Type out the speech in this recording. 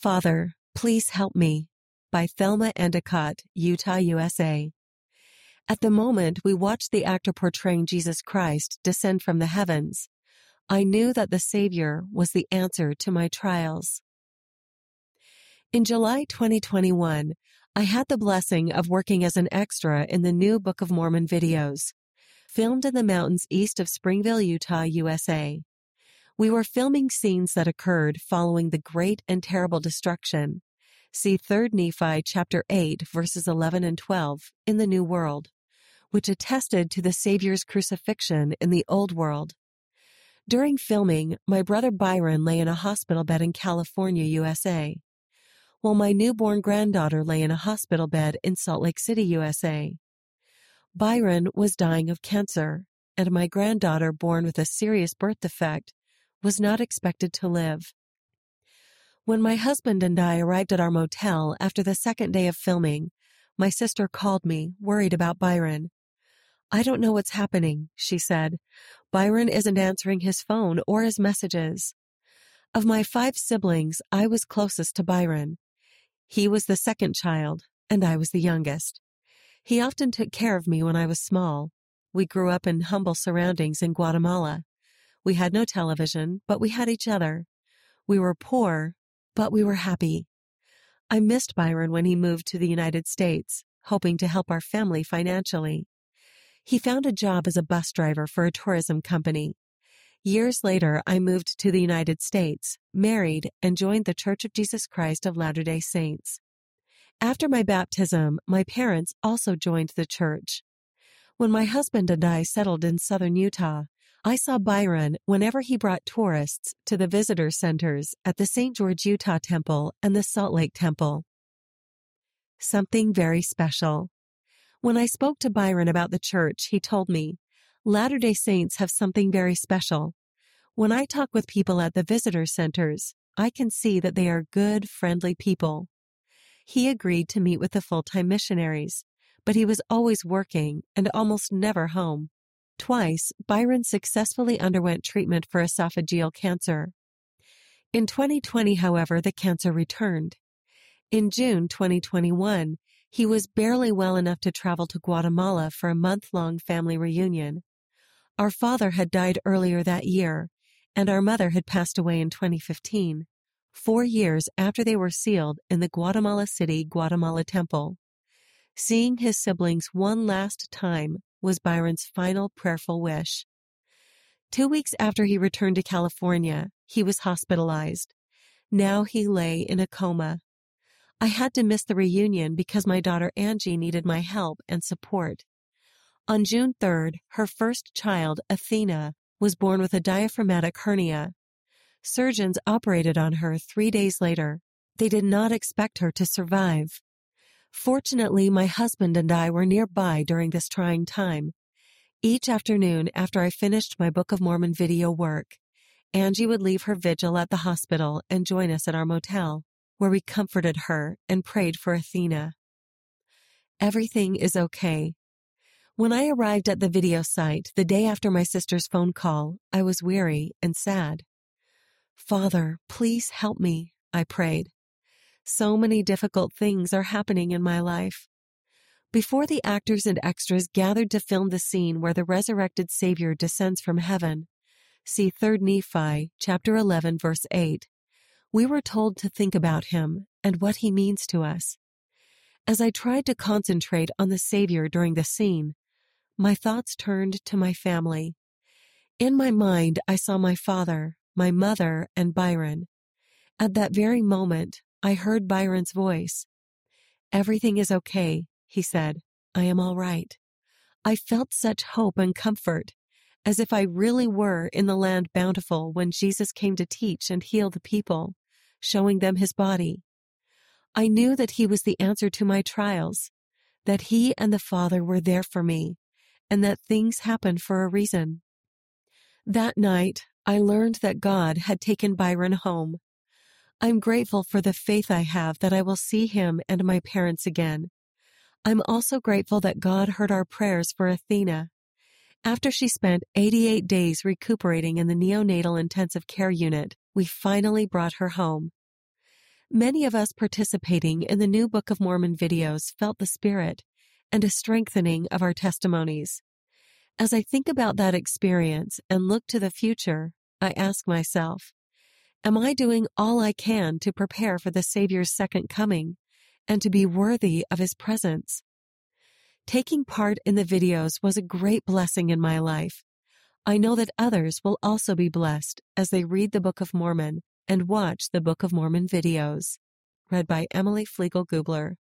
Father, Please Help Me by Thelma Endicott, Utah, USA. At the moment we watched the actor portraying Jesus Christ descend from the heavens, I knew that the Savior was the answer to my trials. In July 2021, I had the blessing of working as an extra in the new Book of Mormon videos, filmed in the mountains east of Springville, Utah, USA. We were filming scenes that occurred following the great and terrible destruction. See 3 Nephi chapter 8 verses 11 and 12 in the New World, which attested to the Savior's crucifixion in the Old World. During filming, my brother Byron lay in a hospital bed in California, USA while my newborn granddaughter lay in a hospital bed in Salt Lake City, USA. Byron was dying of cancer, and my granddaughter, born with a serious birth defect, was not expected to live. When my husband and I arrived at our motel after the second day of filming, my sister called me, worried about Byron. I don't know what's happening, she said. Byron isn't answering his phone or his messages. Of my five siblings, I was closest to Byron. He was the second child, and I was the youngest. He often took care of me when I was small. We grew up in humble surroundings in Guatemala. We had no television, but we had each other. We were poor, but we were happy. I missed Byron when he moved to the United States, hoping to help our family financially. He found a job as a bus driver for a tourism company. Years later, I moved to the United States, married, and joined the Church of Jesus Christ of Latter day Saints. After my baptism, my parents also joined the church. When my husband and I settled in southern Utah, I saw Byron whenever he brought tourists to the visitor centers at the St. George Utah Temple and the Salt Lake Temple. Something very special. When I spoke to Byron about the church, he told me, Latter day Saints have something very special. When I talk with people at the visitor centers, I can see that they are good, friendly people. He agreed to meet with the full time missionaries, but he was always working and almost never home. Twice, Byron successfully underwent treatment for esophageal cancer. In 2020, however, the cancer returned. In June 2021, he was barely well enough to travel to Guatemala for a month long family reunion. Our father had died earlier that year, and our mother had passed away in 2015, four years after they were sealed in the Guatemala City Guatemala Temple. Seeing his siblings one last time was Byron's final prayerful wish. Two weeks after he returned to California, he was hospitalized. Now he lay in a coma. I had to miss the reunion because my daughter Angie needed my help and support. On June 3rd, her first child, Athena, was born with a diaphragmatic hernia. Surgeons operated on her three days later. They did not expect her to survive. Fortunately, my husband and I were nearby during this trying time. Each afternoon after I finished my Book of Mormon video work, Angie would leave her vigil at the hospital and join us at our motel, where we comforted her and prayed for Athena. Everything is okay, when I arrived at the video site the day after my sister's phone call, I was weary and sad. Father, please help me, I prayed. So many difficult things are happening in my life. Before the actors and extras gathered to film the scene where the resurrected Savior descends from heaven, see 3 Nephi chapter 11 verse 8, we were told to think about him and what he means to us. As I tried to concentrate on the Savior during the scene, my thoughts turned to my family. In my mind, I saw my father, my mother, and Byron. At that very moment, I heard Byron's voice. Everything is okay, he said. I am all right. I felt such hope and comfort, as if I really were in the land bountiful when Jesus came to teach and heal the people, showing them his body. I knew that he was the answer to my trials, that he and the Father were there for me, and that things happen for a reason. That night, I learned that God had taken Byron home. I'm grateful for the faith I have that I will see him and my parents again. I'm also grateful that God heard our prayers for Athena. After she spent 88 days recuperating in the neonatal intensive care unit, we finally brought her home. Many of us participating in the new Book of Mormon videos felt the Spirit and a strengthening of our testimonies. As I think about that experience and look to the future, I ask myself, Am I doing all I can to prepare for the Savior's second coming and to be worthy of his presence? Taking part in the videos was a great blessing in my life. I know that others will also be blessed as they read the Book of Mormon and watch the Book of Mormon videos. Read by Emily Flegel Gubler.